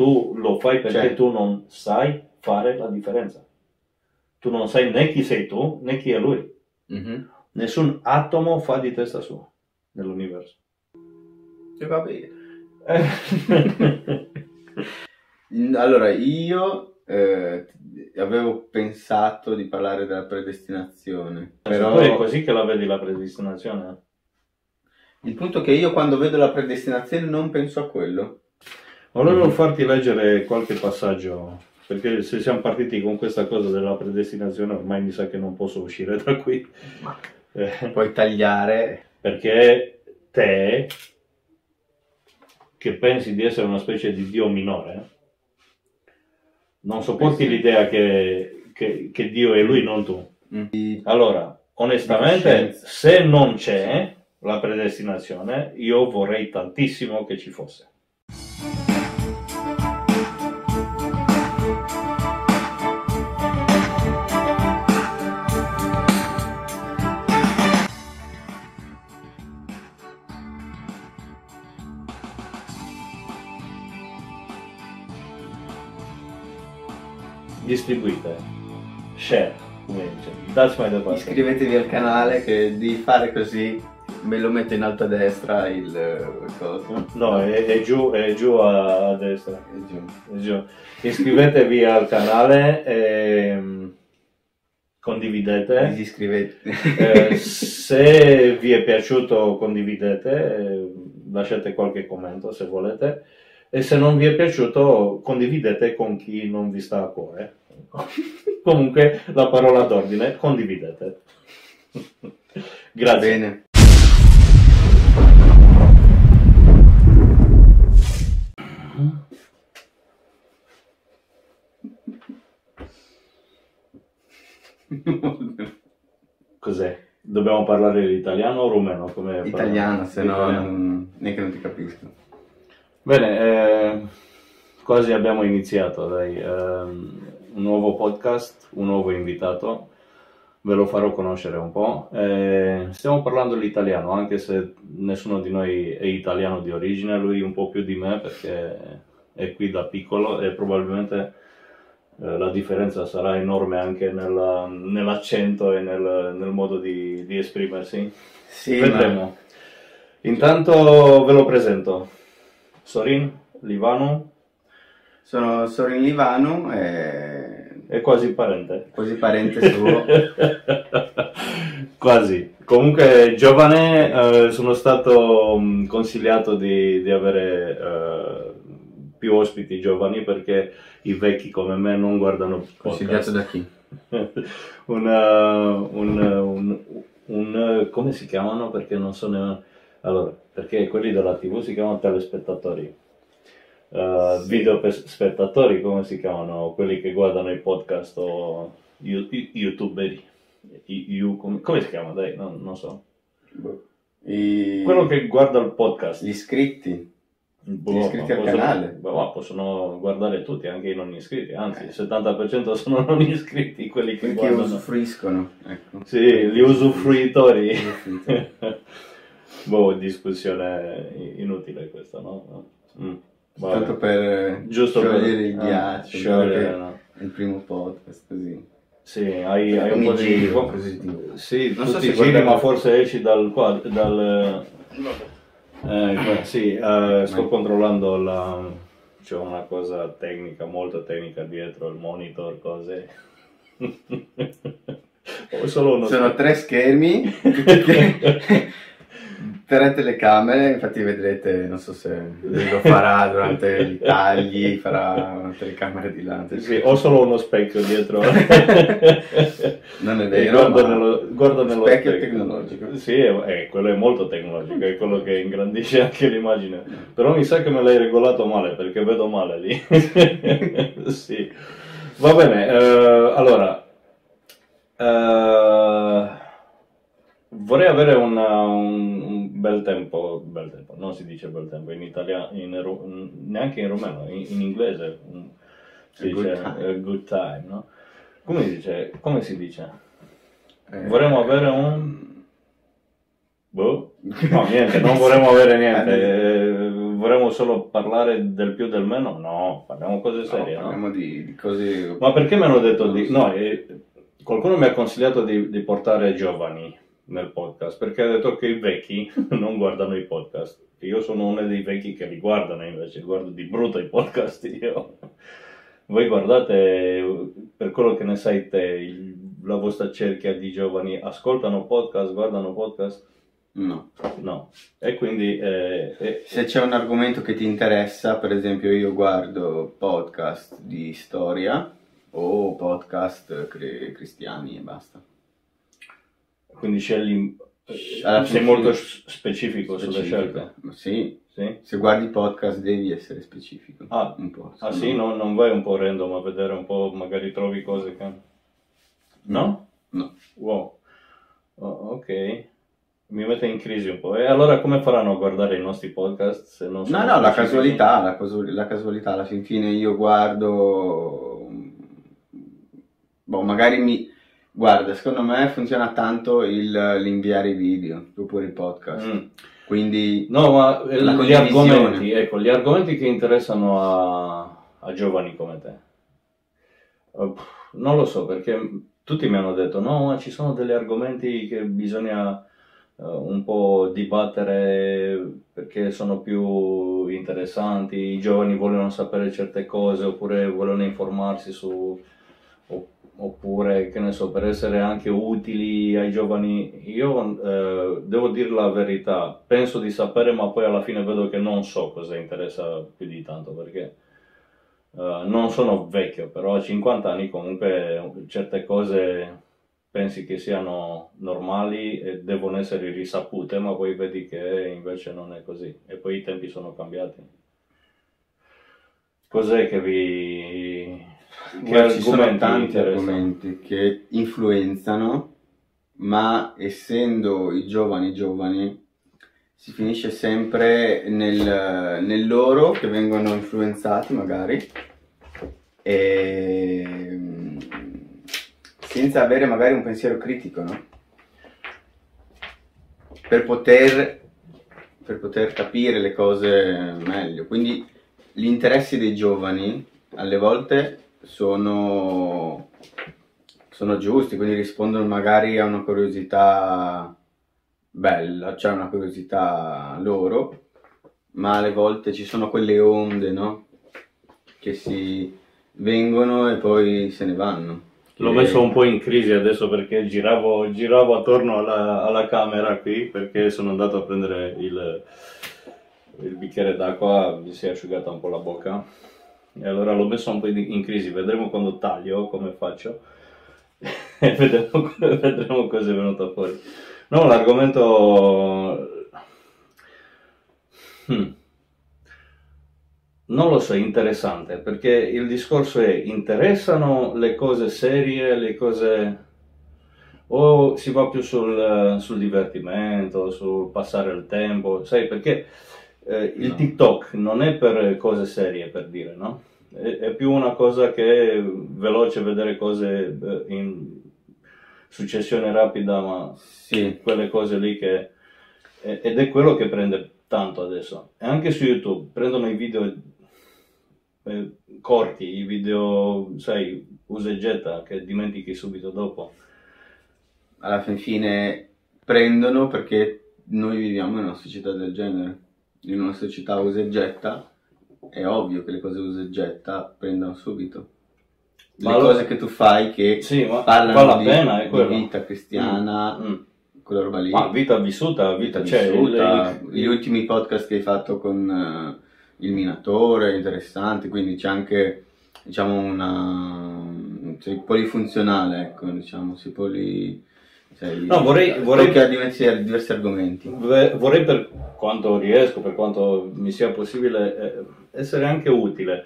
Tu lo fai perché Certo. tu non sai fare la differenza. Tu non sai né chi sei tu né chi è lui. Mhm. Nessun atomo fa di testa sua nell'universo. E va bene. Eh. Allora, io eh, avevo pensato di parlare della predestinazione, però Tu è così che la vedi la predestinazione? il punto è che io quando vedo la predestinazione non penso a quello. Volevo farti leggere qualche passaggio, perché se siamo partiti con questa cosa della predestinazione, ormai mi sa che non posso uscire da qui. Ma Eh, puoi tagliare. perché te, che pensi di essere una specie di Dio minore, non sopporti sì. l'idea che, che- che Dio è lui, non tu. Mm. Allora, onestamente, se non c'è la predestinazione, io vorrei tantissimo che ci fosse. Distribuite, share, come dice, that's my department. Iscrivetevi al canale che di fare così me lo metto in alto a destra il il coso. No, è, è giù, è giù a, a destra. E giù. è giù. Iscrivetevi al canale, ehm, condividete. Disiscrivete. Eh, se vi è piaciuto condividete, eh, lasciate qualche commento se volete. E se non vi è piaciuto condividete con chi non vi sta a cuore. Comunque la parola d'ordine, condividete. Grazie. Bene. Cos'è? Dobbiamo parlare l'italiano o rumeno? Come Italiano, se no non, neanche non ti capisco. Bene, eh, quasi abbiamo iniziato, dai. Ehm, un nuovo podcast, un nuovo invitato, ve lo farò conoscere un po'. Eh, stiamo parlando l'italiano, anche se nessuno di noi è italiano di origine, lui un po' più di me perché è qui da piccolo e probabilmente eh, la differenza sarà enorme anche nella- nell'accento e nel, nel modo di, di esprimersi. Sì, Vedremo. Intanto ve lo presento. Sorin Livano Sono Sorin Livano e è quasi parente. così parente suo. quasi. Comunque, giovane, eh, sono stato mh, consigliato di, di avere eh, più ospiti giovani perché i vecchi come me non guardano Consigliato podcast. da chi? una, un, un, un- come si chiamano? Perché non so nemmeno. Allora, perché quelli della TV si chiamano telespettatori. Uh. Video pe- spettatori, come si chiamano? Quelli che guardano i podcast o you- i- youtuberi. You- come, come si chiama? Dai, non, non so. I- Quello che guarda il podcast. Gli iscritti. Boh, gli iscritti al possono- canale. boh, possono guardare tutti, anche i non iscritti. Anzi, il 70% sono non iscritti quelli che Quelli che usufruiscono. Ecco. Sì, gli usufruitori. Usufruitori. boh, discussione inutile questa, no? Mm, vabbè. Tanto per eh, Giusto per- sciogliere il ah, ghiaccio. sciogliere, no. il primo podcast così. Sì, hai, hai un po' di... così. Sì, Non so se giri, ma forse esci dal... quad- dal eh, qua- sì, eh, sto controllando la... C'è una cosa tecnica, molto tecnica dietro il monitor, cose... Sono tre schermi, tre telecamere, infatti vedrete, non so se lo farà durante i tagli, farà una telecamera di là. Sì, ho solo uno specchio dietro. Non è vero, guarda nello, guarda nello specchio tecnologico. Sì, è, è- quello è molto tecnologico, è quello che ingrandisce anche l'immagine. Però mi sa che me l'hai regolato male perché vedo male lì. sì. Va bene, eh, allora. eh, vorrei avere una- un, un bel tempo, bel tempo, non si dice bel tempo in italiano, in neanche in rumeno, in, in inglese un- si A good dice time. a good time, no? Come, dice, come si dice? Eh, Vorremmo avere un... Boh? No, niente, non vorremmo avere niente. Eh, vorremmo solo parlare del più del meno? No, parliamo cose serie, no? parliamo di, di cose... Ma perché mi hanno detto di... No, eh, qualcuno mi ha consigliato di, di portare giovani nel podcast, perché ha detto che i vecchi non guardano i podcast. Io sono uno dei vecchi che li guardano invece, guardo di brutto i podcast io. Voi guardate, per quello che ne sai te, il- la vostra cerchia di giovani ascoltano podcast, guardano podcast? No. No. E quindi... eh, eh, Se c'è un argomento che ti interessa, per esempio io guardo podcast di storia o podcast cre- cristiani e basta. Quindi scegli... Alla sei molto s- specifico, sulle Specifico. scelte. Sì, Sì? se guardi podcast devi essere specifico. Ah, un po'. Ah sì, no, non vai un po' random a vedere un po', magari trovi cose che... No? No. Wow. Oh, ok. Mi mette in crisi un po'. E allora come faranno a guardare i nostri podcast se non No, no, la casualità, la, casu- la casualità, alla fin fine io guardo, boh, magari mi, guarda, secondo me funziona tanto il, l'inviare i video oppure i podcast, Mm. quindi No, ma La gli argomenti, ecco, gli argomenti che interessano a, a giovani come te. Pff, Non lo so, perché tutti mi hanno detto, no, ma ci sono degli argomenti che bisogna eh, un po' dibattere perché sono più interessanti, i giovani vogliono sapere certe cose oppure vogliono informarsi su... Oppure, che ne so, per essere anche utili ai giovani, io eh, devo dire la verità, penso di sapere, ma poi alla fine vedo che non so cosa interessa più di tanto, perché eh, non sono vecchio, però a 50 anni comunque certe cose pensi che siano normali e devono essere risapute, ma poi vedi che invece non è così, e poi i tempi sono cambiati. Cos'è che vi... che guarda, ci sono tanti argomenti che influenzano, ma essendo i giovani giovani si finisce sempre nel, nel loro che vengono influenzati magari e mm, senza avere magari un pensiero critico, no? Per poter, per poter capire le cose meglio. Quindi gli interessi dei giovani alle volte sono, sono giusti, quindi rispondono magari a una curiosità bella, c'è una curiosità loro, ma alle volte ci sono quelle onde, no? Che si vengono e poi se ne vanno. L'ho messo un po' in crisi adesso perché giravo, giravo attorno alla, alla camera qui perché sono andato a prendere il, il bicchiere d'acqua, mi si è asciugata un po' la bocca e allora l'ho messo un po' in crisi, vedremo quando taglio come faccio e vedremo, vedremo cosa è venuto fuori. No, l'argomento... Hmm. Non lo so, interessante perché il discorso è interessano le cose serie, le cose o si va più sul, sul divertimento, sul passare il tempo, sai perché eh, il No. TikTok non è per cose serie per dire, no? È, è più una cosa che è veloce vedere cose eh, in successione rapida, ma Sì, quelle cose lì che... Ed è quello che prende tanto adesso. E anche su YouTube prendono i video eh, corti, i video, sai, usa e getta, che dimentichi subito dopo. alla fin fine prendono perché noi viviamo in una società del genere, in una società usa e getta, è ovvio che le cose usa e getta prendano subito. Le Ma allora- cose che tu fai che Sì, parlano di, pena, di vita cristiana, Mm. quella roba lì. Ma vita vissuta, vita, vita cioè, vissuta, il- gli ultimi podcast che hai fatto con eh, il minatore, interessanti, quindi c'è anche, diciamo, una... sei polifunzionale, ecco, diciamo, sei poli... Sei, No, vorrei- vorrei- a diversi, diversi argomenti. Vorrei per quanto riesco, per quanto mi sia possibile, eh, essere anche utile,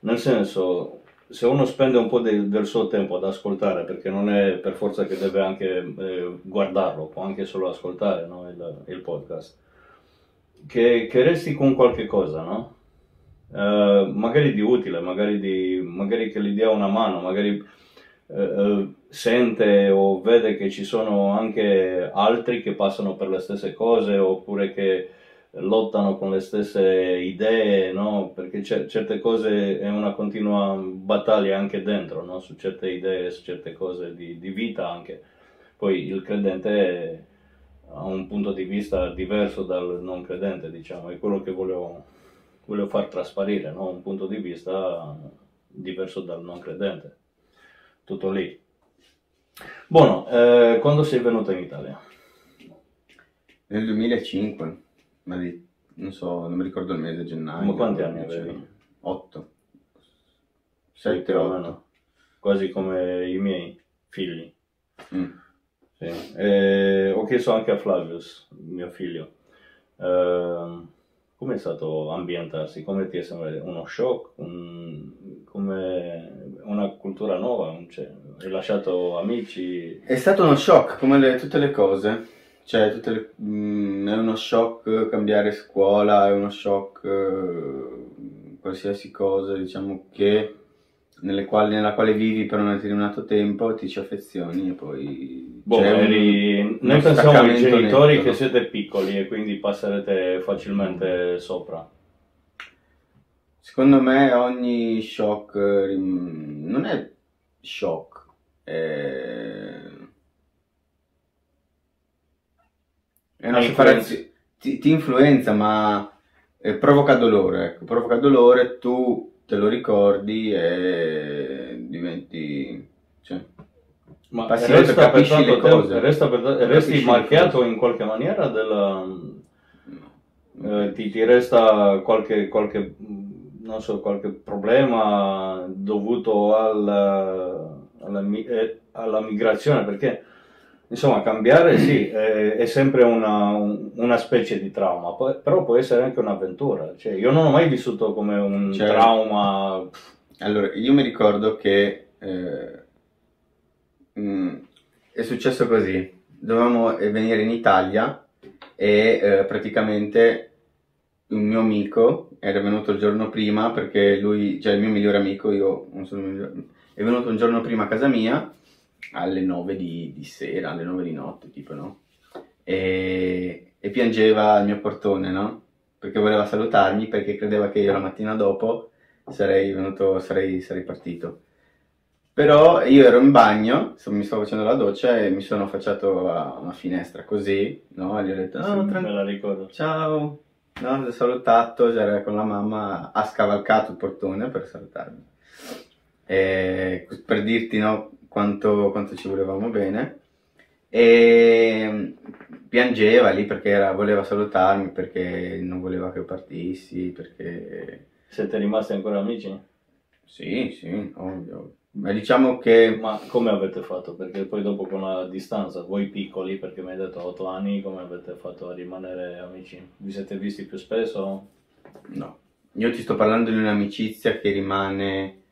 nel senso, se uno spende un po' del, del suo tempo ad ascoltare, perché non è per forza che deve anche eh, guardarlo, può anche solo ascoltare no, il, il podcast, che, che resti con qualche cosa, no? Eh, magari di utile, magari, di, magari che gli dia una mano, magari eh, eh, sente o vede che ci sono anche altri che passano per le stesse cose oppure che lottano con le stesse idee, no? Perché cer- certe cose è una continua battaglia anche dentro, no? Su certe idee, su certe cose di, di vita anche. Poi il credente ha un punto di vista diverso dal non credente, diciamo, è quello che volevo, volevo far trasparire, no? Un punto di vista diverso dal non credente. Tutto lì. Buono, eh, quando sei venuto in Italia? Nel 2005, ma di, non so, non mi ricordo il mese, gennaio. Ma quanti anni avevi? 8. Sì, 7, più o 8. meno. Quasi come i miei figli. Mm. Sì. Eh, ho chiesto anche a Flavius, mio figlio, ehm, come è stato ambientarsi? Come ti è sembrato? Uno shock? Un- come una cultura nuova? C'è- Hai lasciato amici? È stato uno shock, come le- tutte le cose. Cioè, tutte le- mm, è uno shock cambiare scuola, è uno shock eh, qualsiasi cosa, diciamo che quali- nella quale vivi per un determinato tempo, ti ci affezioni e poi Boh, un- eri- Noi pensiamo ai genitori netto, che no? siete piccoli e quindi passerete facilmente sopra. Secondo me ogni shock rim- non è shock, è, è una separazione, ti, ti influenza ma eh, provoca dolore, ecco, provoca dolore, tu te lo ricordi e diventi... Cioè, Ma Passi resta oltre, per capisci tanto tempo, cose. resta per- resti Capisci marchiato in qualche maniera della, no. Eh, ti, ti resta qualche, qualche, non so, qualche problema dovuto al- alla, mi- eh, alla migrazione? Perché, insomma, cambiare sì, è, è sempre una, un- una specie di trauma, però può essere anche un'avventura. Cioè, io non ho mai vissuto come un Cioè- trauma. Allora, io mi ricordo che eh, mm, è successo così. Dovevamo eh, venire in Italia e eh, praticamente un mio amico era venuto il giorno prima perché lui, cioè il mio migliore amico, io non sono migliore- è venuto un giorno prima a casa mia alle 9 di, di sera, alle 9 di notte, tipo, no? E, e piangeva al mio portone, no? Perché voleva salutarmi perché credeva che io la mattina dopo sarei venuto, sarei, sarei partito. Però io ero in bagno, mi stavo facendo la doccia e mi sono affacciato a una finestra così, no? E gli ho detto, Sì, "Ah, la ricordo. ciao, no? L'ho salutato, c'era con la mamma, ha scavalcato il portone per salutarmi. E per dirti, no, quanto, quanto ci volevamo bene. E piangeva lì perché era- voleva salutarmi, perché non voleva che io partissi, perché... Siete rimasti ancora amici? Sì, sì, ovvio. Ma diciamo che Ma come avete fatto? Perché poi dopo con la distanza, voi piccoli, perché mi hai detto 8 anni, come avete fatto a rimanere amici? Vi siete visti più spesso? no. Io ti sto parlando di un'amicizia che rimane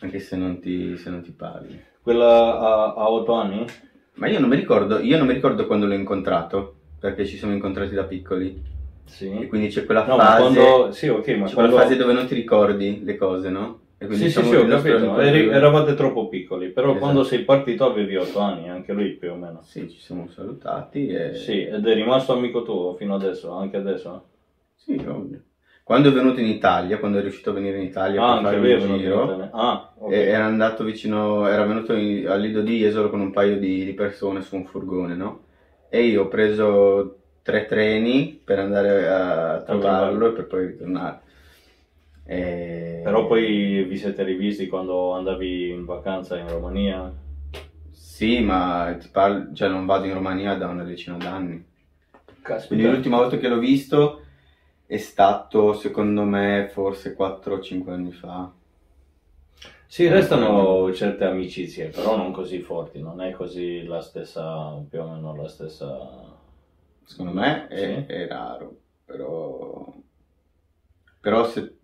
anche se non ti, se non ti parli. Quella a, a 8 anni? Ma io non mi ricordo, io non mi ricordo quando l'ho incontrato, perché ci siamo incontrati da piccoli. E Sì. quindi c'è quella No, fase, quando... Sì, ok, ma c'è quando... quella fase dove non ti ricordi le cose, no? E quindi Sì, sì, sì, ho capito. Eri- eravate troppo piccoli, però Esatto. quando sei partito avevi 8 anni, anche lui più o meno. Sì, ci siamo salutati e... Sì, ed è rimasto amico tuo fino adesso, anche adesso? Sì, ovvio. Quando è venuto in Italia, quando è riuscito a venire in Italia Ah, per fare un giro. Ah, ok. e era andato vicino, era venuto in- al Lido di Jesolo con un paio di, di persone su un furgone, no? E io ho preso tre treni per andare a trovarlo e per poi ritornare. E- Però poi vi siete rivisti quando andavi in vacanza in Romania? Sì, ma ti parlo, cioè non vado in Romania da una decina d'anni. Quindi Caspita. l'ultima volta che l'ho visto è stato, secondo me, forse 4-5 anni fa. Sì, restano certe amicizie, però non così forti, non è così la stessa, più o meno la stessa... Secondo me è, Sì. è raro, però... Però se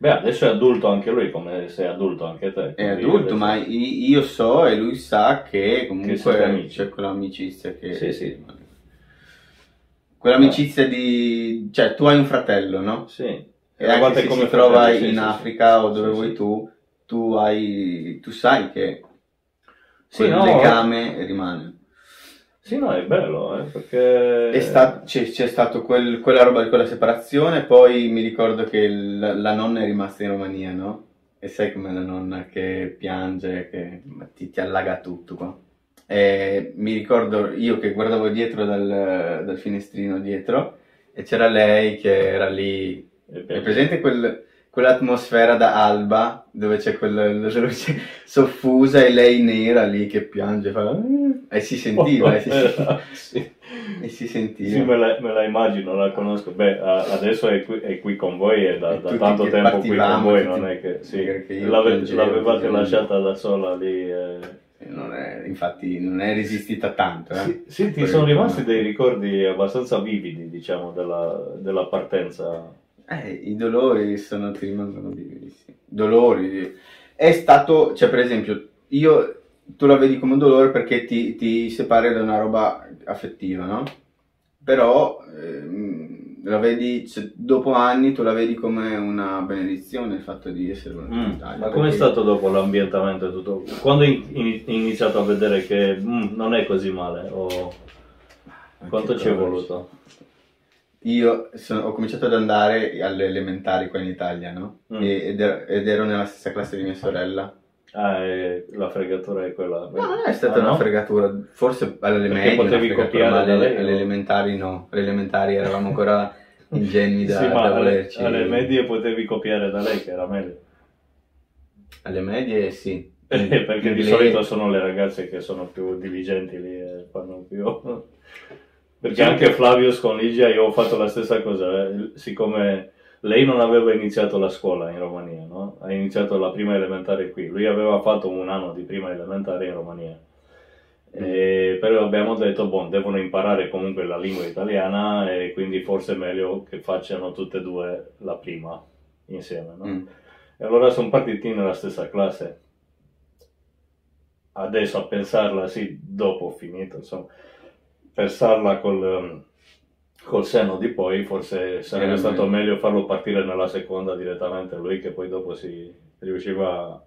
Beh, adesso è adulto anche lui, come sei adulto anche te. è adulto, ma io so e lui sa che comunque amici. c'è quell'amicizia che... Sì, sì. Quell'amicizia di... cioè tu hai un fratello, no? Sì. E Eravate anche se come si trova fratelli, sì, in sì, sì. Africa o dove Sì, vuoi sì. tu, tu hai... tu sai che Sì, quel no, legame rimane. Sì, no, è bello, eh, perché... È sta- c'è, c'è stato quel- quella roba di quella separazione, poi mi ricordo che il- la nonna è rimasta in Romania, no? E sai com'è la nonna che piange, che ti, ti allaga tutto qua. E mi ricordo io che guardavo dietro dal, dal finestrino dietro e c'era lei che era lì. È presente quel- quell'atmosfera da alba dove c'è quella la luce soffusa e lei nera lì che piange fa... e si sentiva, e si, sì. e si Sì, sentiva. me la, me la immagino, la conosco. Beh, adesso è qui, è qui con voi e da, E da tanto tempo qui con voi, non è che... Sì, l'ave- l'avevate lasciata da sola lì. eh. Non è- infatti non è resistita tanto. Eh? Sì, sì, ti sono rimasti dei ricordi abbastanza vividi, diciamo, della, della partenza. Eh, i dolori sono, ti rimangono vivissimi. Dolori. È stato, cioè per esempio, io, tu la vedi come un dolore perché ti, ti separi da una roba affettiva, no? Però ehm, la vedi, cioè, dopo anni tu la vedi come una benedizione il fatto di essere venuto in Mm, Italia. Ma com'è stato dopo l'ambientamento e tutto? Quando hai in- iniziato a vedere che mm, non è così male? O quanto ci è voluto? Io sono- ho cominciato ad andare alle elementari qua in Italia, no? Mm. E- ed, ero, ed ero nella stessa classe di mia sorella. Ah, la fregatura è quella. No, non è stata Ah, una no? fregatura, forse alle Perché medie potevi copiare ma da alle, lei, alle elementari no, alle elementari eravamo ancora ingenui da, Sì, da alle, volerci. alle medie potevi copiare da lei, che era meglio. Alle medie sì. Eh, Perché di Inglese- solito sono le ragazze che sono più diligenti lì e fanno più. Perché Sì. anche Flavius con Ligia io ho fatto la stessa cosa, eh. siccome lei non aveva iniziato la scuola in Romania, no? Ha iniziato la prima elementare qui, lui aveva fatto un anno di prima elementare in Romania. E- però abbiamo detto, boh, devono imparare comunque la lingua italiana e quindi forse è meglio che facciano tutte e due la prima insieme, no? Mm. E allora sono partiti nella stessa classe. Adesso a pensarla, sì, dopo ho finito, insomma, pensarla col, ehm, col senno di poi, forse sarebbe Era stato meglio. farlo partire nella seconda direttamente lui, che poi dopo si riusciva...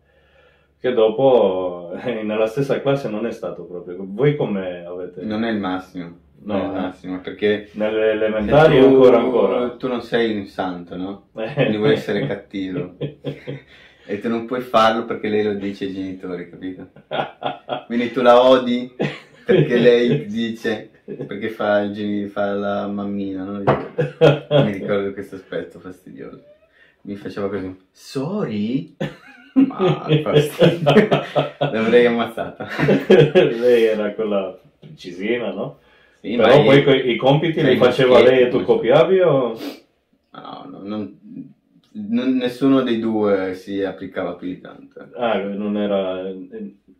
Che dopo eh, nella stessa classe non è stato proprio. Voi come avete? Non è il massimo, non è il No, eh. massimo, perché Nelle elementari tu, ancora ancora. tu non sei un santo, no? Eh. Quindi vuoi essere cattivo. E tu non puoi farlo perché lei lo dice ai genitori, capito? Quindi tu la odi perché lei dice, perché fa, il geni- fa la mammina, no? Mi ricordo questo aspetto fastidioso. Mi faceva così, sorry? Ma fastidio. L'avrei ammazzata. lei era quella precisina, no? Sì, Però poi que- i compiti li i faceva lei e tu copiavi o... No, no, non- non- nessuno dei due si applicava più di tanto. Ah, non era...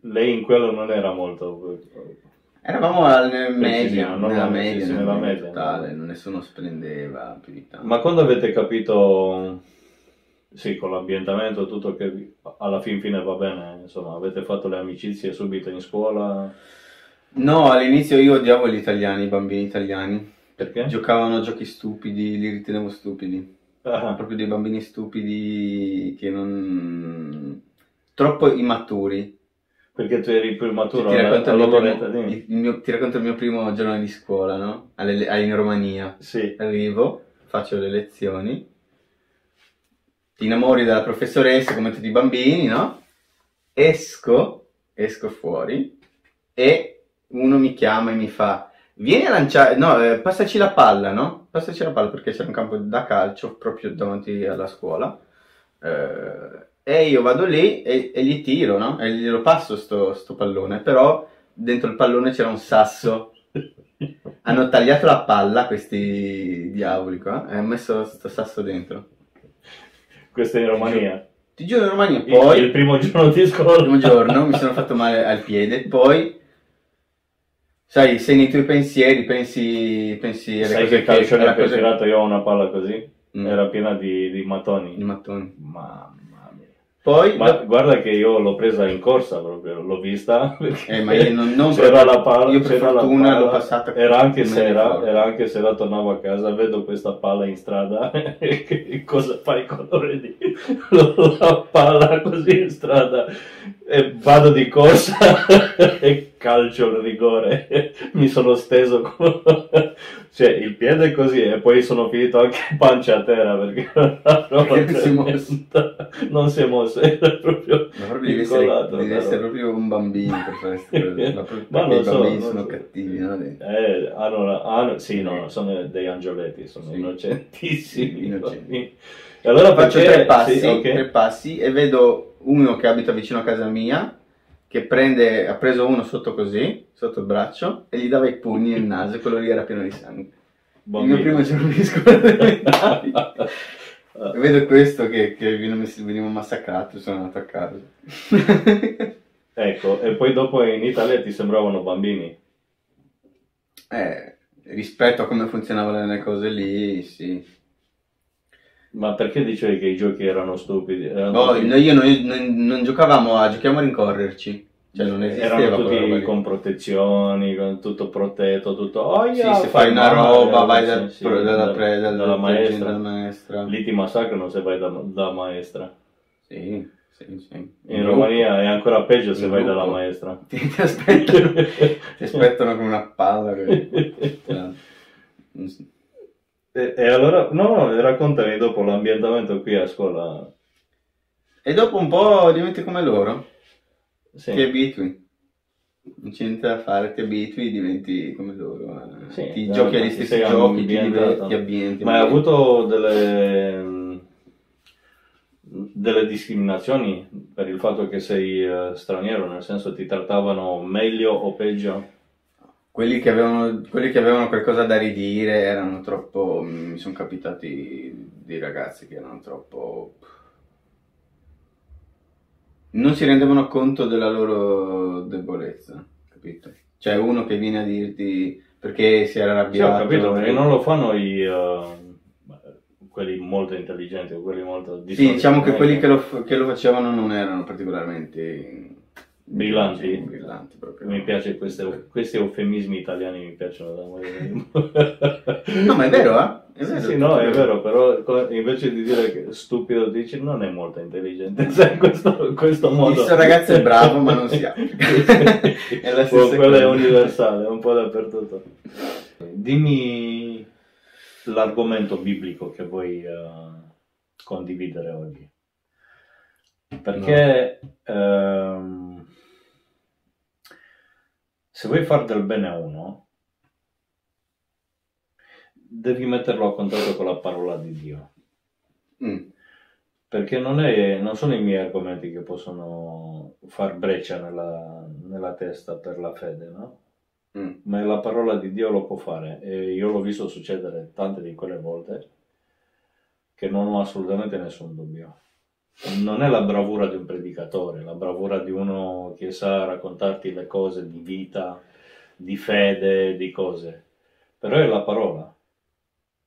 Lei in quello non era molto... Eravamo al- media, non nella la- media, sì, nella media totale, no? non nessuno splendeva più di tanto. Ma quando avete capito, sì, con l'ambientamento, tutto che alla fin fine va bene, insomma, avete fatto le amicizie subito in scuola? No, all'inizio io odiavo gli italiani, i bambini italiani. Perché? Giocavano a giochi stupidi, li ritenevo stupidi. Ah, Proprio dei bambini stupidi che non... troppo immaturi. Perché tu eri più maturo Ti alla, racconto, il alla età, primo, il mio- ti racconto il mio primo giorno di scuola, no? Alle- in Romania. Sì, Arrivo, faccio le lezioni, ti innamori della professoressa come tutti i bambini, no? Esco, esco fuori e uno mi chiama e mi fa vieni a lanciare, no, eh, passaci la palla, no? Passaci la palla perché c'era un campo da calcio proprio davanti alla scuola. Eh, e io vado lì e, e gli tiro, no? E glielo passo sto, sto pallone, però dentro il pallone c'era un sasso hanno tagliato la palla questi diavoli qua e hanno messo sto sasso dentro. questo è in Romania. Ti giuro in Romania, Il- poi il primo giorno di il scuola. primo giorno mi sono fatto male al piede, poi sai, sei nei tuoi pensieri, pensi, pensi Sai che calcio ne alla ho tirato io ho una palla così? Mm. Era piena di, di mattoni. i mattoni. Mamma. Poi, Ma guarda che io l'ho presa in corsa proprio, l'ho vista. Eh, ma io non- non c'era la palla, io per c'era la fortuna palla, l'ho passata Era anche sera, era anche sera, tornavo a casa, vedo questa palla in strada, e che cosa fai con l'oredi? La palla così in strada, e vado di corsa e calcio il rigore. Mi sono steso, con- cioè il piede è così, e poi sono finito anche pancia a terra perché Perché non si è mosso. non si è mosso, era proprio Ma proprio devi essere, devi essere proprio un bambino per fare queste cose. Ma non i so, bambini non sono so. cattivi, no? Eh, hanno, hanno- sì, no, sono dei angioletti, sono Sì. innocentissimi. Innocenti. Allora Faccio perché- tre passi, sì, ok. tre passi e vedo uno che abita vicino a casa mia che prende, ha preso uno sotto così, sotto il braccio e gli dava i pugni nel naso e quello lì era pieno di sangue. Il mio primo giorno di scuola elementari. E vedo questo che, che veniva massacrato sono andato a casa. Ecco, e poi dopo in Italia ti sembravano bambini. eh, rispetto a come funzionavano le cose lì, sì. Ma perché dicevi che i giochi erano stupidi? Erano No, no, io non, non- non giocavamo a giochiamo a rincorrerci. Cioè non esisteva erano tutti con protezioni, con tutto protetto, tutto. Oh, Sì, yeah, se fai una roba, vai sì, dal, sì, pro- dalla, da- pre- dal- dalla dal- maestra. maestra. Lì ti massacrano se vai da, da maestra. Sì, sì, sì. In gruppo. Romania è ancora peggio se In vai gruppo. dalla maestra. Ti, ti aspettano, ti aspettano con una palla. che- cioè. E, e allora, no, no, raccontami dopo l'ambientamento qui a scuola. E dopo un po' diventi come loro, Sì. ti abitui. Non c'è niente da fare, ti abitui, diventi come loro. Sì, ti dai, giochi agli stessi giochi, ti, diverti, ti ambienti. Ma hai avuto delle, delle discriminazioni per il fatto che sei eh, straniero, nel senso ti trattavano meglio o peggio? Quelli che, avevano, quelli che avevano qualcosa da ridire erano troppo. Mi sono capitati dei ragazzi che erano troppo. Non si rendevano conto della loro debolezza, capito? Cioè, uno che viene a dirti perché si era Sì, arrabbiato. ho capito, perché non lo fanno i, eh, quelli molto intelligenti o quelli molto Sì, diciamo che quelli che lo, che lo facevano non erano particolarmente Brillanti? brillanti. Mi piace queste- questi eufemismi italiani, mi piacciono da morire. No, ma è vero, eh? È Sì, vero, sì, no, tutto è vero, però invece di dire che stupido dici non è molto intelligente, sai, questo, questo modo. Questo ragazzo è bravo, ma non si applica. È la stessa Quello è universale, è un po' dappertutto. Dimmi l'argomento biblico che vuoi eh, condividere oggi. Perché ehm, se vuoi fare del bene a uno, devi metterlo a contatto con la parola di Dio. Mm. Perché non, è- non sono i miei argomenti che possono far breccia nella, nella testa per la fede, no? Mm. Ma la parola di Dio lo può fare e io l'ho visto succedere tante di quelle volte che non ho assolutamente nessun dubbio. Non è la bravura di un predicatore, la bravura di uno che sa raccontarti le cose di vita, di fede, di cose, però è la parola,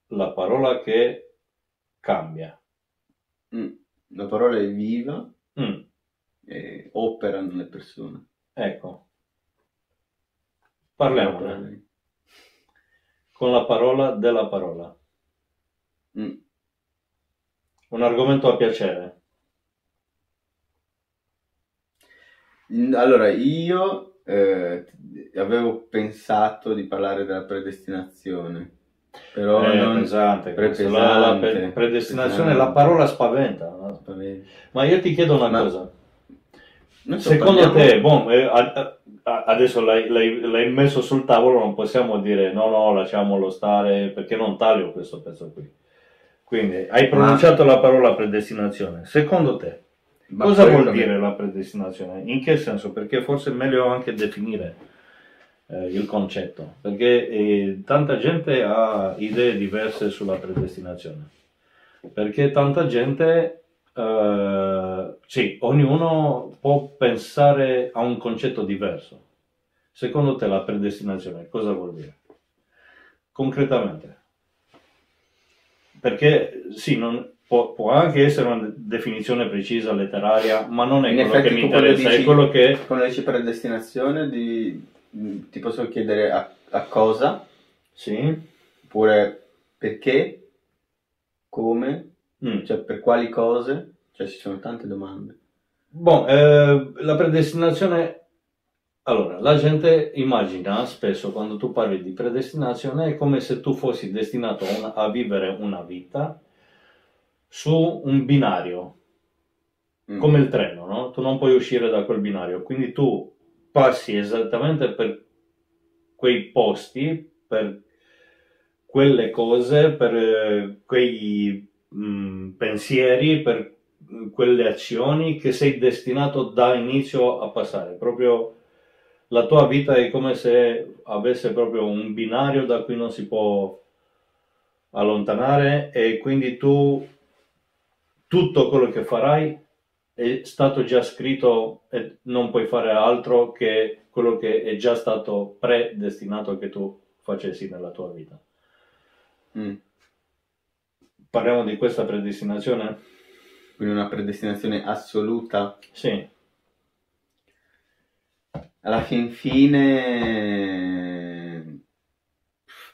la parola che cambia. Mm. La parola è viva Mm, e opera nelle persone. ecco, parliamone con la parola della parola. Mm. Un argomento a piacere. Mm, Allora, io eh, avevo pensato di parlare della predestinazione, però è non... pesante, questo. La, la pre- pesante, predestinazione, pesante. la parola spaventa. no? Ma io ti chiedo una Ma- cosa. So, Secondo parliamo- te, boh, eh, a- a- adesso l'hai, l'hai- l'hai messo sul tavolo, non possiamo dire no, no, lasciamolo stare perché non taglio questo pezzo qui. Quindi hai pronunciato la parola predestinazione. Secondo te, Ma cosa vuol dire la predestinazione? In che senso? Perché forse è meglio anche definire eh, il concetto, perché eh, tanta gente ha idee diverse sulla predestinazione. Perché tanta gente, eh, sì, ognuno può pensare a un concetto diverso. Secondo te la predestinazione cosa vuol dire? Concretamente. Perché sì, non- può, può anche essere una definizione precisa, letteraria, ma non è In quello che mi interessa, dici- è quello che... Quando dici predestinazione, di- mh, ti posso chiedere a, a cosa, Sì? oppure perché, come, Mm. cioè per quali cose, cioè ci sono tante domande. Boh, eh, la predestinazione... Allora, la gente immagina spesso quando tu parli di predestinazione è come se tu fossi destinato una- a vivere una vita su un binario, Mm. come il treno, no? Tu non puoi uscire da quel binario, quindi tu passi esattamente per quei posti, per quelle cose, per eh, quei mm, pensieri, per mm, quelle azioni che sei destinato da inizio a passare. Proprio la tua vita è come se avesse proprio un binario da cui non si può allontanare e quindi tu tutto quello che farai è stato già scritto e non puoi fare altro che quello che è già stato predestinato che tu facessi nella tua vita. Mm. Parliamo di questa predestinazione? Quindi una predestinazione assoluta. Sì, Alla fin fine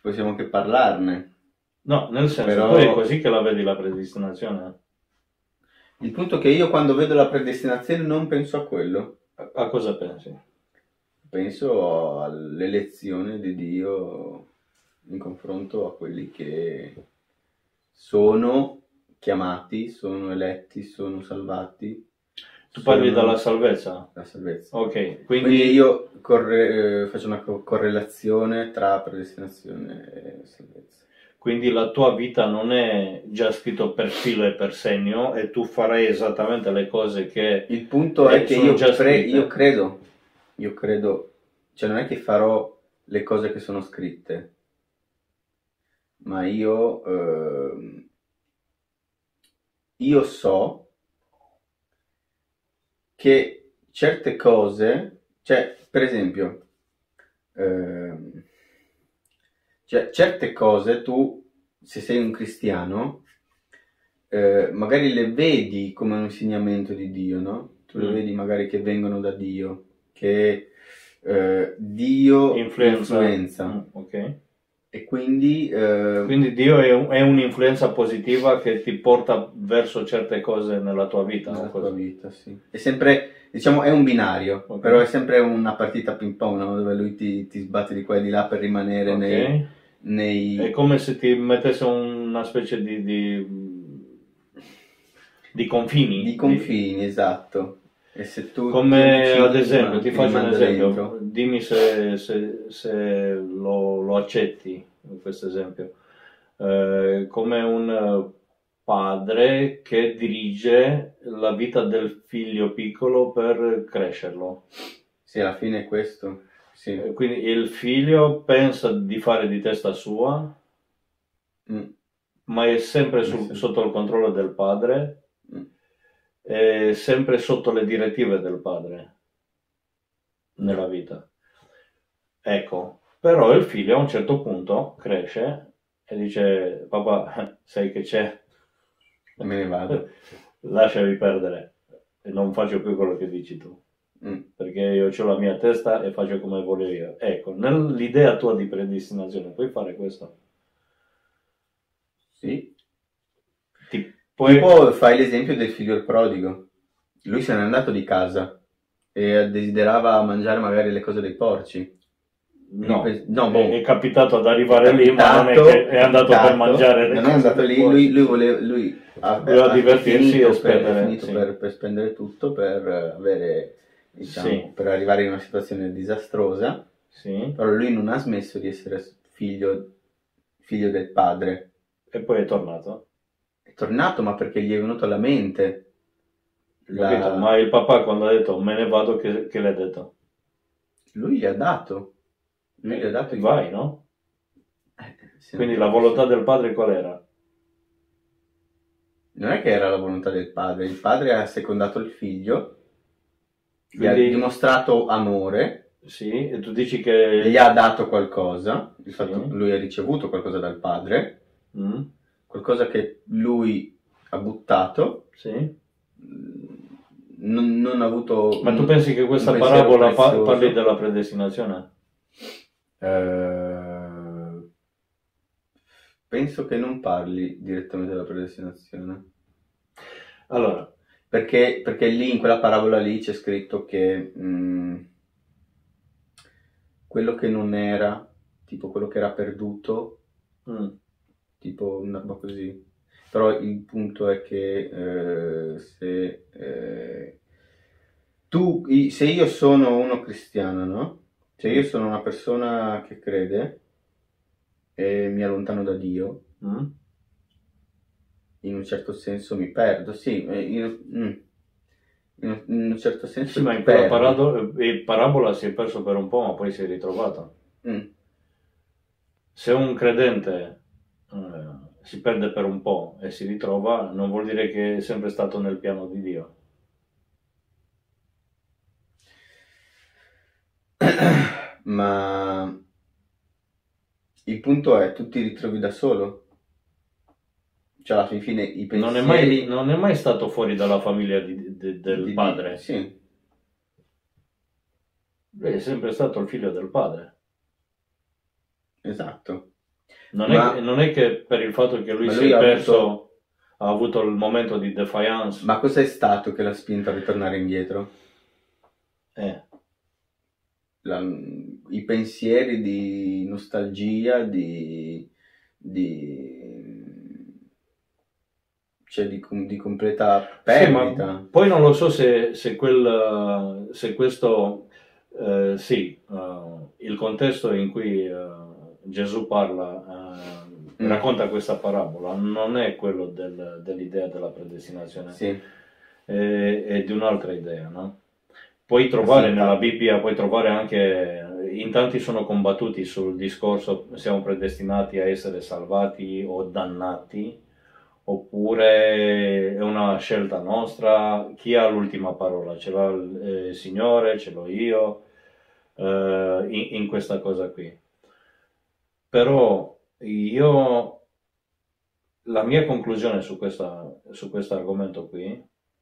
possiamo anche parlarne. no, nel senso, Però- è così che la vedi la predestinazione? Il punto è che io quando vedo la predestinazione non penso a quello, A, a cosa pensi? penso all'elezione di Dio in confronto a quelli che sono chiamati, sono eletti, sono salvati. Tu parli sono dalla salvezza? la salvezza. Ok, Quindi quindi io corre- eh, faccio una co- correlazione tra predestinazione e salvezza. Quindi la tua vita non è già scritto per filo e per segno e tu farai esattamente le cose che... Il punto Eh, è che sono io, già cre- io credo, io credo, cioè non è che farò le cose che sono scritte, ma io, ehm, io so che certe cose, cioè per esempio, ehm, cioè, certe cose tu, se sei un cristiano, eh, magari le vedi come un insegnamento di Dio, no? Tu le Mm. vedi magari che vengono da Dio, che eh, Dio Influenza. influenza. Mm, ok. E quindi, eh, Quindi Dio è, un- è un'influenza positiva che ti porta verso certe cose nella tua vita. nella no? tua vita, sì. È sempre, diciamo, è un binario, Ok. però è sempre una partita ping pong, no? Dove lui ti, ti sbatte di qua e di là per rimanere Ok. nei, nei- È come se ti mettesse una specie di, di, di confini. di confini, esatto. E se tu Come ad esempio, ti faccio un esempio, dentro. dimmi se, se- se lo, lo accetti questo esempio. Eh, come un padre che dirige la vita del figlio piccolo per crescerlo. Sì, alla fine è questo. Sì. Eh, Quindi il figlio pensa di fare di testa sua, Mm. ma è sempre sul- Sì. sotto il controllo del padre, Mm. è sempre sotto le direttive del padre nella vita. Ecco, però il figlio a un certo punto cresce e dice, papà, sai che c'è? Me ne vado. Lasciami perdere e non faccio più quello che dici tu Mm. perché io ho la mia testa e faccio come voglio io. Ecco, nell'idea tua di predestinazione puoi fare questo. Sì. Ti puoi... Tipo fai l'esempio del figlio prodigo. Lui se n'è andato di casa e desiderava mangiare magari le cose dei porci. No, No, boh. è, capitato ad arrivare lì, ma non è Capitato- che è andato per capitato. mangiare le Non è andato lì, lui, lui voleva, lui ha, Voleva divertirsi e per- spendere, finito sì. per, per spendere tutto per avere, diciamo, Sì. per arrivare in una situazione disastrosa. Sì, Però lui non ha smesso di essere figlio, figlio del padre. e poi è tornato. È tornato, ma perché gli è venuto alla mente. la-? Ma il papà quando ha detto me ne vado, che, che le ha detto? Lui gli ha dato. Lui gli ha dato il- Vai, no? Eh. Quindi la volontà del padre qual era? Non è che era la volontà del padre, il padre ha secondato il figlio, gli ha Quindi- dimostrato amore, Sì, e tu dici che... gli ha dato qualcosa, il Sì. fatto- lui ha ricevuto qualcosa dal padre, Mm? qualcosa che lui ha buttato, Sì. non, non ha avuto... Ma tu pensi che questa un pensiero parabola pa- prezioso. parli della predestinazione? Eh, penso che non parli direttamente della predestinazione. Allora, Perché, perché lì, in quella parabola lì, c'è scritto che mm, quello che non era, tipo quello che era perduto, mm, tipo una roba così. Però il punto è che eh, se eh, tu, se io sono uno cristiano, no? Se io sono una persona che crede e mi allontano da Dio, mm, in un certo senso mi perdo, sì, eh, mm. in, in un certo senso sì, ma in quella parado- eh, parabola si è perso per un po', ma poi si è ritrovato. Mm. Se un credente eh, si perde per un po' e si ritrova, non vuol dire che è sempre stato nel piano di Dio. Ma il punto è, tu ti ritrovi da solo? Cioè, alla fin fine i pensieri... Non è, mai, non è mai stato fuori dalla famiglia di- di- del di- padre. Sì, Lui è sempre stato il figlio del padre. esatto. Non, Ma- è, non è che per il fatto che lui Ma si lui è perso, avuto- ha avuto il momento di defiance. Ma cos'è stato che l'ha spinto a ritornare indietro? Eh, La- I pensieri di nostalgia, di... di... cioè di, di completa Sì, perdita. poi non lo so se, se, quel, se questo, eh, sì, eh, il contesto in cui eh, Gesù parla, eh, Mm. racconta questa parabola, non è quello del- dell'idea della predestinazione, Sì, è, è di un'altra idea, no? Puoi trovare Sì, nella. Bibbia, puoi trovare anche, in tanti sono combattuti sul discorso siamo predestinati a essere salvati o dannati, oppure è una scelta nostra, chi ha l'ultima parola? Ce l'ha il eh, Signore, ce l'ho io, eh, in, in questa cosa qui. Però io, la mia conclusione su, questa, su questo argomento qui,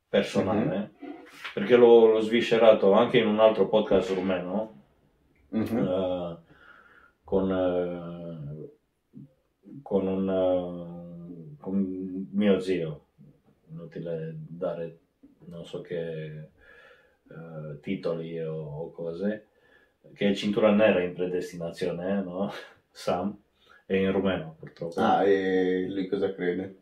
personale, perché l'ho, l'ho sviscerato anche in un altro podcast rumeno, Mhm. eh, con, eh, con un eh, con mio zio, inutile dare non so che eh, titoli o, o cose, che è cintura nera in predestinazione, eh, no? Sam, è in rumeno purtroppo. Ah, e lui cosa crede?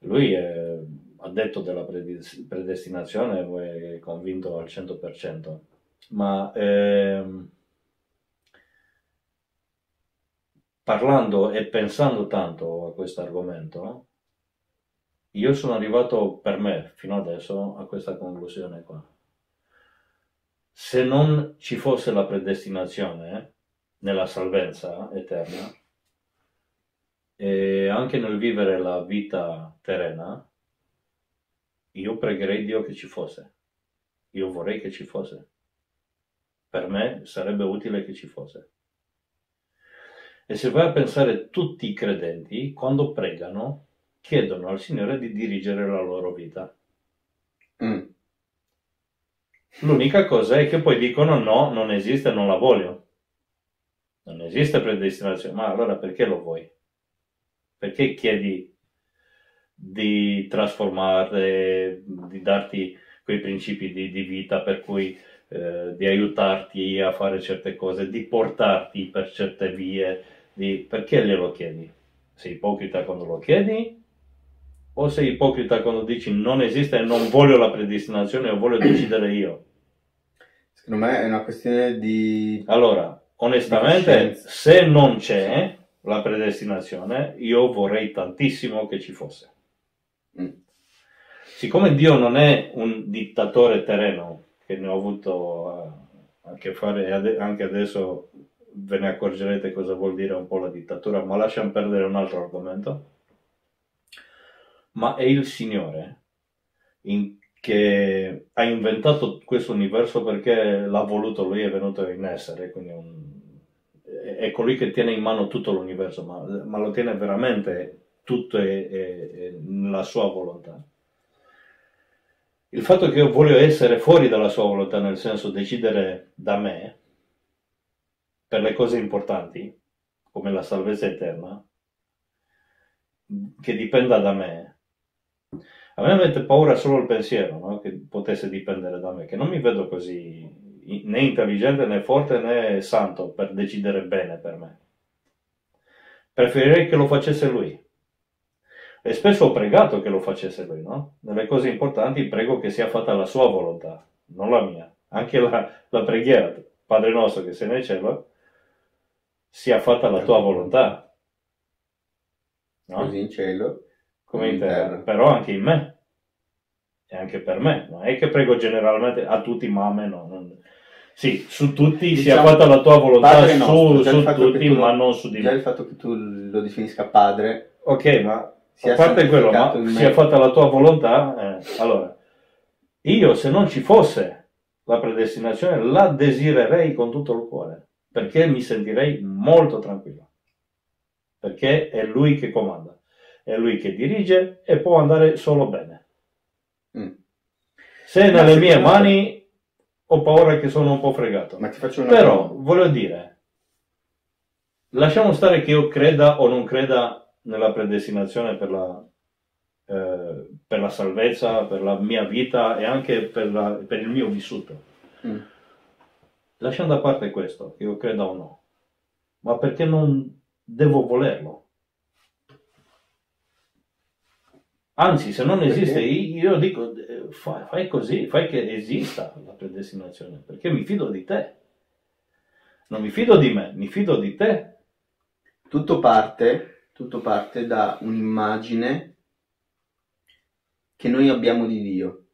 Lui è addetto della predes- predestinazione, è convinto al 100%, ma ehm, parlando e pensando tanto a questo argomento, io sono arrivato per me fino adesso a questa conclusione qua. Se non ci fosse la predestinazione nella salvezza eterna e anche nel vivere la vita terrena, io pregherei Dio che ci fosse. Io vorrei che ci fosse. Per me sarebbe utile che ci fosse. E se vai a pensare tutti i credenti, quando pregano, chiedono al Signore di dirigere la loro vita. Mm. L'unica cosa è che poi dicono no, non esiste, non la voglio. Non esiste predestinazione. Ma allora perché lo vuoi? Perché chiedi di trasformare, di darti quei principi di, di vita per cui eh, di aiutarti a fare certe cose, di portarti per certe vie, di- perché glielo chiedi? Sei ipocrita quando lo chiedi? O sei ipocrita quando dici non esiste e non voglio la predestinazione, o voglio decidere io? Secondo me è una questione di... Allora, onestamente, coscienza. se non c'è la predestinazione, io vorrei tantissimo che ci fosse. Mm. Siccome Dio non è un dittatore terreno, che ne ho avuto eh, a che fare, anche adesso ve ne accorgerete cosa vuol dire un po' la dittatura, ma lasciamo perdere un altro argomento. Ma è il Signore in- che ha inventato questo universo perché l'ha voluto lui, è venuto in essere, quindi un- è colui che tiene in mano tutto l'universo, ma, ma lo tiene veramente tutto è, è- è nella sua volontà. Il fatto che io voglio essere fuori dalla sua volontà, nel senso decidere da me, per le cose importanti, come la salvezza eterna, che dipenda da me, a me mette paura solo il pensiero no? che potesse dipendere da me, che non mi vedo così né intelligente né forte né santo per decidere bene per me. Preferirei che lo facesse lui. E spesso ho pregato che lo facesse lui, no? Nelle cose importanti prego che sia fatta la sua volontà, non la mia. Anche la, la preghiera, Padre nostro che sei nel cielo, sia fatta la tua volontà. No? Così in cielo. come in terra, terra. però anche in me e anche per me. Non è che prego generalmente a tutti, ma a me no. non- Sì, su tutti sia Diciamo, fatta la tua volontà, nostro, su, già su tutti, tu ma non su di Già me. il fatto che tu lo definisca padre, Ok, ma sia a parte quello, ma sia fatta la tua volontà, eh, allora, io se non ci fosse la predestinazione, la desidererei con tutto il cuore, perché mi sentirei molto tranquillo, perché è lui che comanda, è lui che dirige e può andare solo bene. Mm. Se Ma nelle mie mani, ho paura che sono un po' fregato. Ma ti faccio una Però, domanda. voglio dire, lasciamo stare che io creda o non creda nella predestinazione per la, eh, per la salvezza, per la mia vita e anche per, la- per il mio vissuto. Mm. Lasciando da parte questo, che io creda o no, ma perché non devo volerlo? Anzi, se non esiste, io dico, eh, fai, fai così, fai che esista la predestinazione, perché mi fido di te. Non mi fido di me, mi fido di te. Tutto parte, tutto parte da un'immagine che noi abbiamo di Dio.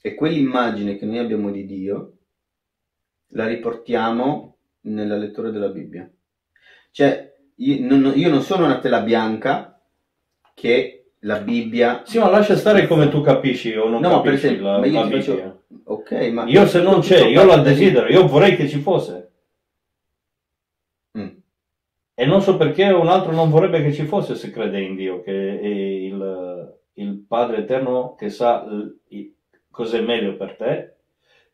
E quell'immagine che noi abbiamo di Dio la riportiamo nella lettura della Bibbia. Cioè, io non, io non sono una tela bianca che la Bibbia... Sì, ma lascia stare come tu capisci o non No, capisci esempio, la, ma io la ti faccio- Bibbia. Ok, ma... Io se non c'è, io la desidero, io vorrei che ci fosse. Mm. E non so perché un altro non vorrebbe che ci fosse se crede in Dio, che è il, il Padre Eterno che sa cos'è meglio per te,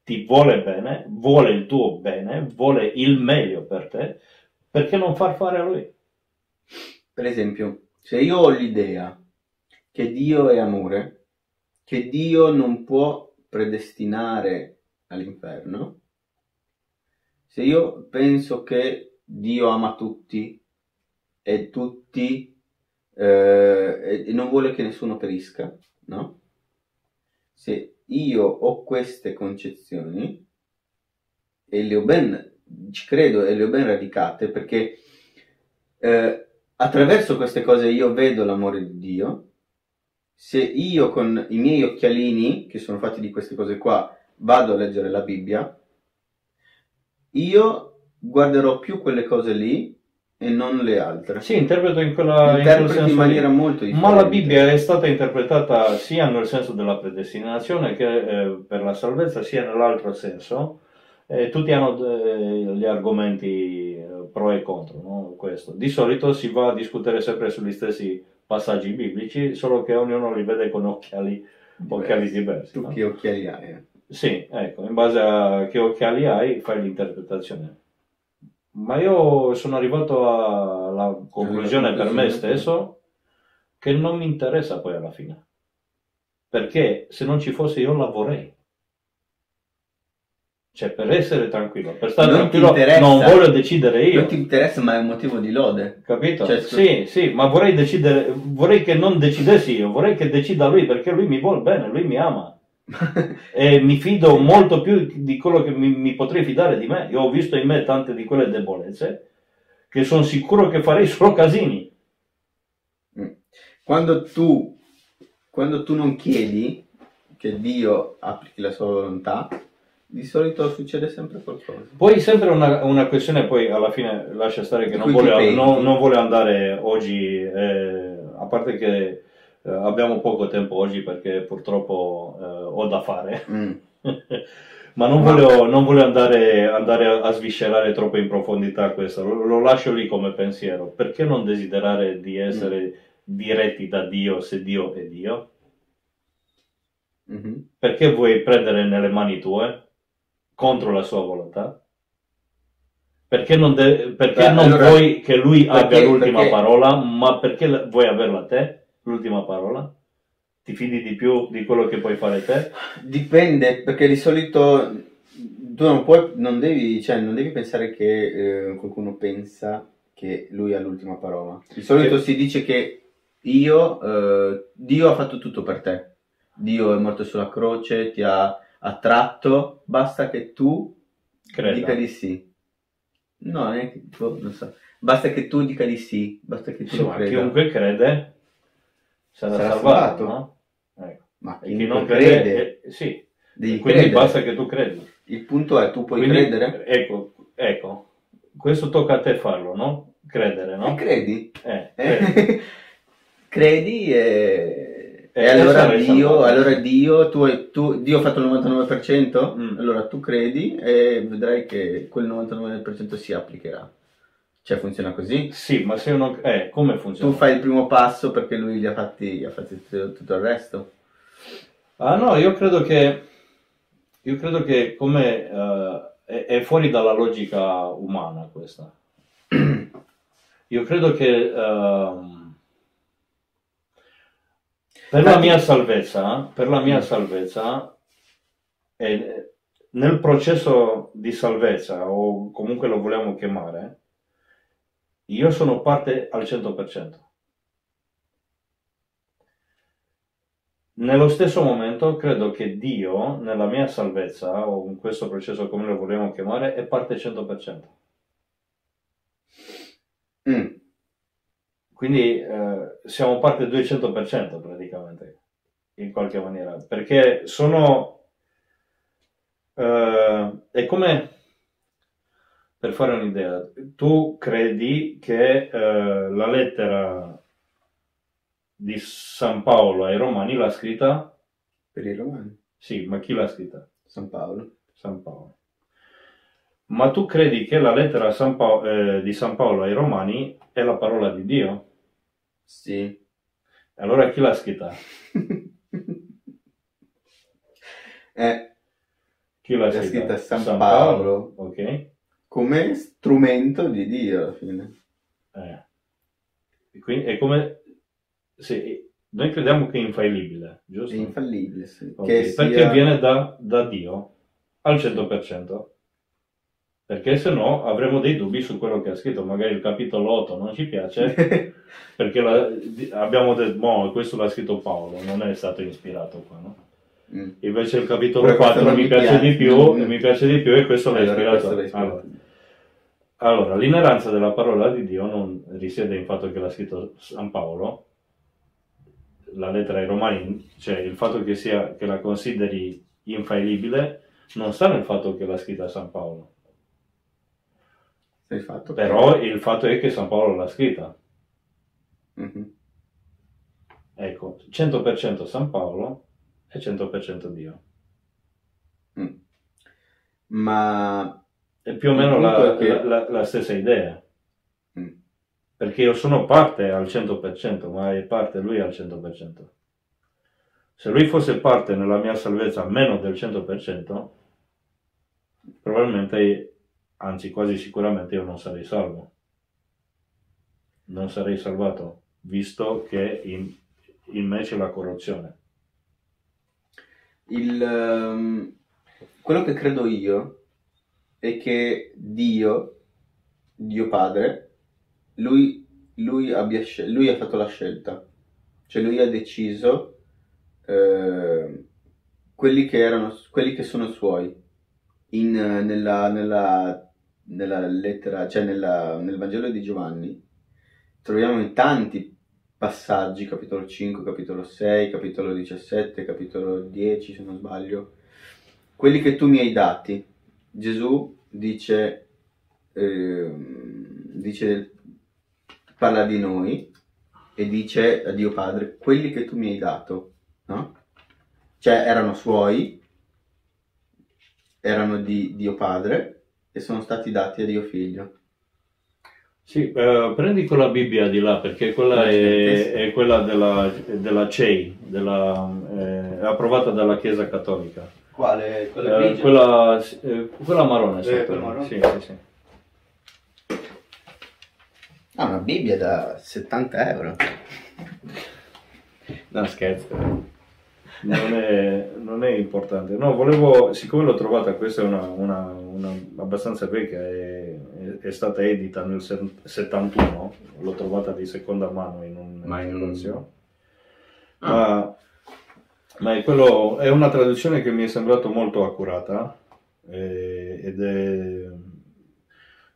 ti vuole bene, vuole il tuo bene, vuole il meglio per te, perché non far fare a Lui? Per esempio, se io ho l'idea che Dio è amore, che Dio non può predestinare all'inferno, se io penso che Dio ama tutti e tutti eh, e- non vuole che nessuno perisca, no? Se io ho queste concezioni e le ho ben, ci credo e le ho ben radicate perché eh, attraverso queste cose io vedo l'amore di Dio. Se io con i miei occhialini, che sono fatti di queste cose qua, vado a leggere la Bibbia, io guarderò più quelle cose lì e non le altre. Sì, interpreto in, quella, in quel Interpreti in lì. maniera molto differente. Ma la Bibbia è stata interpretata sia nel senso della predestinazione che eh, per la salvezza, sia nell'altro senso. E tutti hanno eh, gli argomenti eh, pro e contro, no? Questo. Di solito si va a discutere sempre sugli stessi passaggi biblici, solo che ognuno li vede con occhiali, occhiali diversi. Tu no? che occhiali hai? eh? Sì, ecco, in base a che occhiali hai fai l'interpretazione. Ma io sono arrivato alla conclusione per me stesso che non mi interessa poi alla fine. Perché se non ci fosse io la vorrei. Cioè, per essere tranquillo, per stare Non tranquillo, non voglio decidere io. Non ti interessa, ma è un motivo di lode. Capito? Cioè, Sì, sì, ma vorrei decidere, vorrei che non decidessi io, vorrei che decida lui perché lui mi vuole bene, lui mi ama. E mi fido molto più di quello che mi, mi potrei fidare di me. Io ho visto in me tante di quelle debolezze che sono sicuro che farei solo casini. Mm. Quando tu, quando tu non chiedi che Dio applichi la sua volontà, di solito succede sempre qualcosa. Poi sempre una, una questione, poi alla fine lascia stare che non vuole, non, non vuole andare oggi, eh, a parte che eh, abbiamo poco tempo oggi perché purtroppo eh, ho da fare. Mm. Ma non voglio, non voglio andare, andare a, a sviscerare troppo in profondità questo, lo, lo lascio lì come pensiero. Perché non desiderare di essere diretti da Dio se Dio è Dio? Mhm. Perché vuoi prendere nelle mani tue contro la sua volontà? Perché non, de- perché Beh, non allora- vuoi che lui perché- abbia l'ultima perché- parola, ma perché vuoi averla te, l'ultima parola? Ti fidi di più di quello che puoi fare te? Dipende, perché di solito tu non puoi, non devi, cioè, non devi pensare che eh, qualcuno pensa che lui ha l'ultima parola. Di solito Sì. si dice che io, eh, Dio ha fatto tutto per te. Dio è morto sulla croce, ti ha attratto, basta che tu Creda. dica di sì. No, neanche, boh, non so. Basta che tu dica di sì, basta che tu Sì, lo ma creda. chiunque crede sarà, Sarà salvato, salvato. no? Ecco. Ma E chi chiunque non crede, crede, eh, sì, devi quindi credere. basta che tu credi. Il punto è, tu puoi Quindi, credere? Ecco, ecco, questo tocca a te farlo, no? Credere, no? E credi. Eh, Eh, credi. credi e, Eh, e allora Dio, allora Dio, tu, tu- Dio ha fatto il 99%, Mm. allora tu credi e vedrai che quel 99% si applicherà. Cioè funziona così. Sì, ma se non... Eh, come funziona? Tu fai il primo passo perché lui gli ha fatti, gli ha fatti tutto, tutto il resto. Ah no, io credo che, io credo che come, eh, è, è fuori dalla logica umana questa. Io credo che ehm, per la mia salvezza, per la mia salvezza, eh, nel processo di salvezza, o comunque lo vogliamo chiamare, io sono parte al 100%. Nello stesso momento credo che Dio, nella mia salvezza, o in questo processo come lo vogliamo chiamare, è parte 100%. Mm. Quindi eh, siamo parte 200% praticamente, in qualche maniera, perché sono... eh, è come, per fare un'idea, tu credi che eh, la lettera di San Paolo ai Romani l'ha scritta? Per i romani, Sì, ma chi l'ha scritta? San Paolo. San Paolo. Ma tu credi che la lettera San Pao- eh, di San Paolo ai Romani è la parola di Dio? Sì. Allora chi l'ha scritta? eh, Chi l'ha scritta? scritta San Paolo. Ok. Come strumento di Dio alla fine. Eh. E Quindi è come... Sì, noi crediamo che è infallibile, giusto? È infallibile, sì. Ok, Che sia- Perché viene da, da Dio al 100%. Perché se no avremo dei dubbi su quello che ha scritto. Magari il capitolo 8 non ci piace, perché la- abbiamo detto, "Boh, questo l'ha scritto Paolo, non è stato ispirato qua, no? Mm. Invece il capitolo Però questo 4 non mi piace, piace. di più, Mm. mi piace di più e questo l'ha ispirato. questo l'ha ispirato. Allora, allora, l'ineranza della parola di Dio non risiede in fatto che l'ha scritto San Paolo, la lettera ai Romani, cioè il fatto che, sia, che la consideri infallibile, non sta nel fatto che l'ha scritta San Paolo, Sei fatto però il fatto è che San Paolo l'ha scritta. Mhm. Ecco, 100% San Paolo e 100% Dio. Mm. Ma È più o meno la, che- la- la- la stessa idea. Mm. Perché io sono parte al 100%, ma è parte lui al 100%. Se lui fosse parte nella mia salvezza meno del 100%, probabilmente, anzi quasi sicuramente io non sarei salvo. Non sarei salvato, visto che in, in me c'è la corruzione. il, ehm, quello che credo io è che Dio, Dio Padre, lui, lui, abbia lui ha fatto la scelta, cioè lui ha deciso eh, quelli che erano, quelli che sono suoi. In, nella, nella, nella lettera, cioè nella- nel Vangelo di Giovanni, troviamo in tanti passaggi, capitolo 5, capitolo 6, capitolo 17, capitolo 10 se non sbaglio, quelli che tu mi hai dati. Gesù dice, ehm, dice, parla di noi e dice a Dio Padre, quelli che tu mi hai dato, no? Cioè erano suoi, erano di Dio Padre e sono stati dati a Dio Figlio. Sì, eh, prendi quella Bibbia di là perché quella è, è quella della, della CEI, della, eh, approvata dalla Chiesa Cattolica. Quale? Eh, quella, eh, quella marrone, Eh, sì, quella marrone. Sì, sì, sì. Ah, una Bibbia da 70 euro. No, scherzo. Non è, non è importante. No, volevo, siccome l'ho trovata, questa è una, una- una abbastanza vecchia, è, è- stata edita nel se- 71, l'ho trovata di seconda mano in un Ma in un- negozio. Ah. Ma, ma è, quello- è una traduzione che mi è sembrato molto accurata eh, ed è,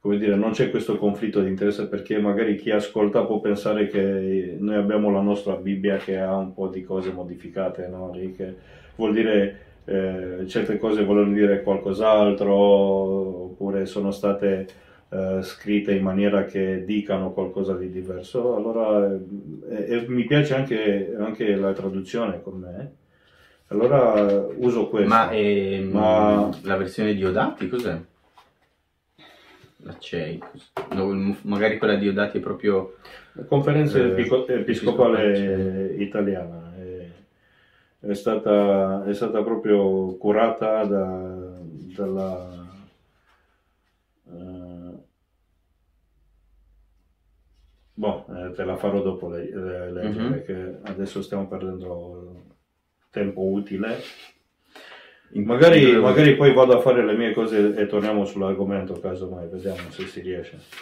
come dire, non c'è questo conflitto di interesse perché magari chi ascolta può pensare che noi abbiamo la nostra Bibbia che ha un po' di cose modificate, no? Che vuol dire eh, certe cose vogliono dire qualcos'altro oppure sono state eh, scritte in maniera che dicano qualcosa di diverso. Allora eh, mi piace anche, anche la traduzione con me. Allora uso questo. Ma, ehm, Ma- la versione di Odati cos'è? La CEI? No, magari quella di Odati è proprio... La conferenza Eh, episcopale italiana è, è stata, è stata proprio curata da- dalla eh, boh, eh, te la farò dopo le- le- leggere Mhm. perché adesso stiamo perdendo tempo utile. Magari, magari poi vado a fare le mie cose e torniamo sull'argomento, casomai, vediamo se si riesce.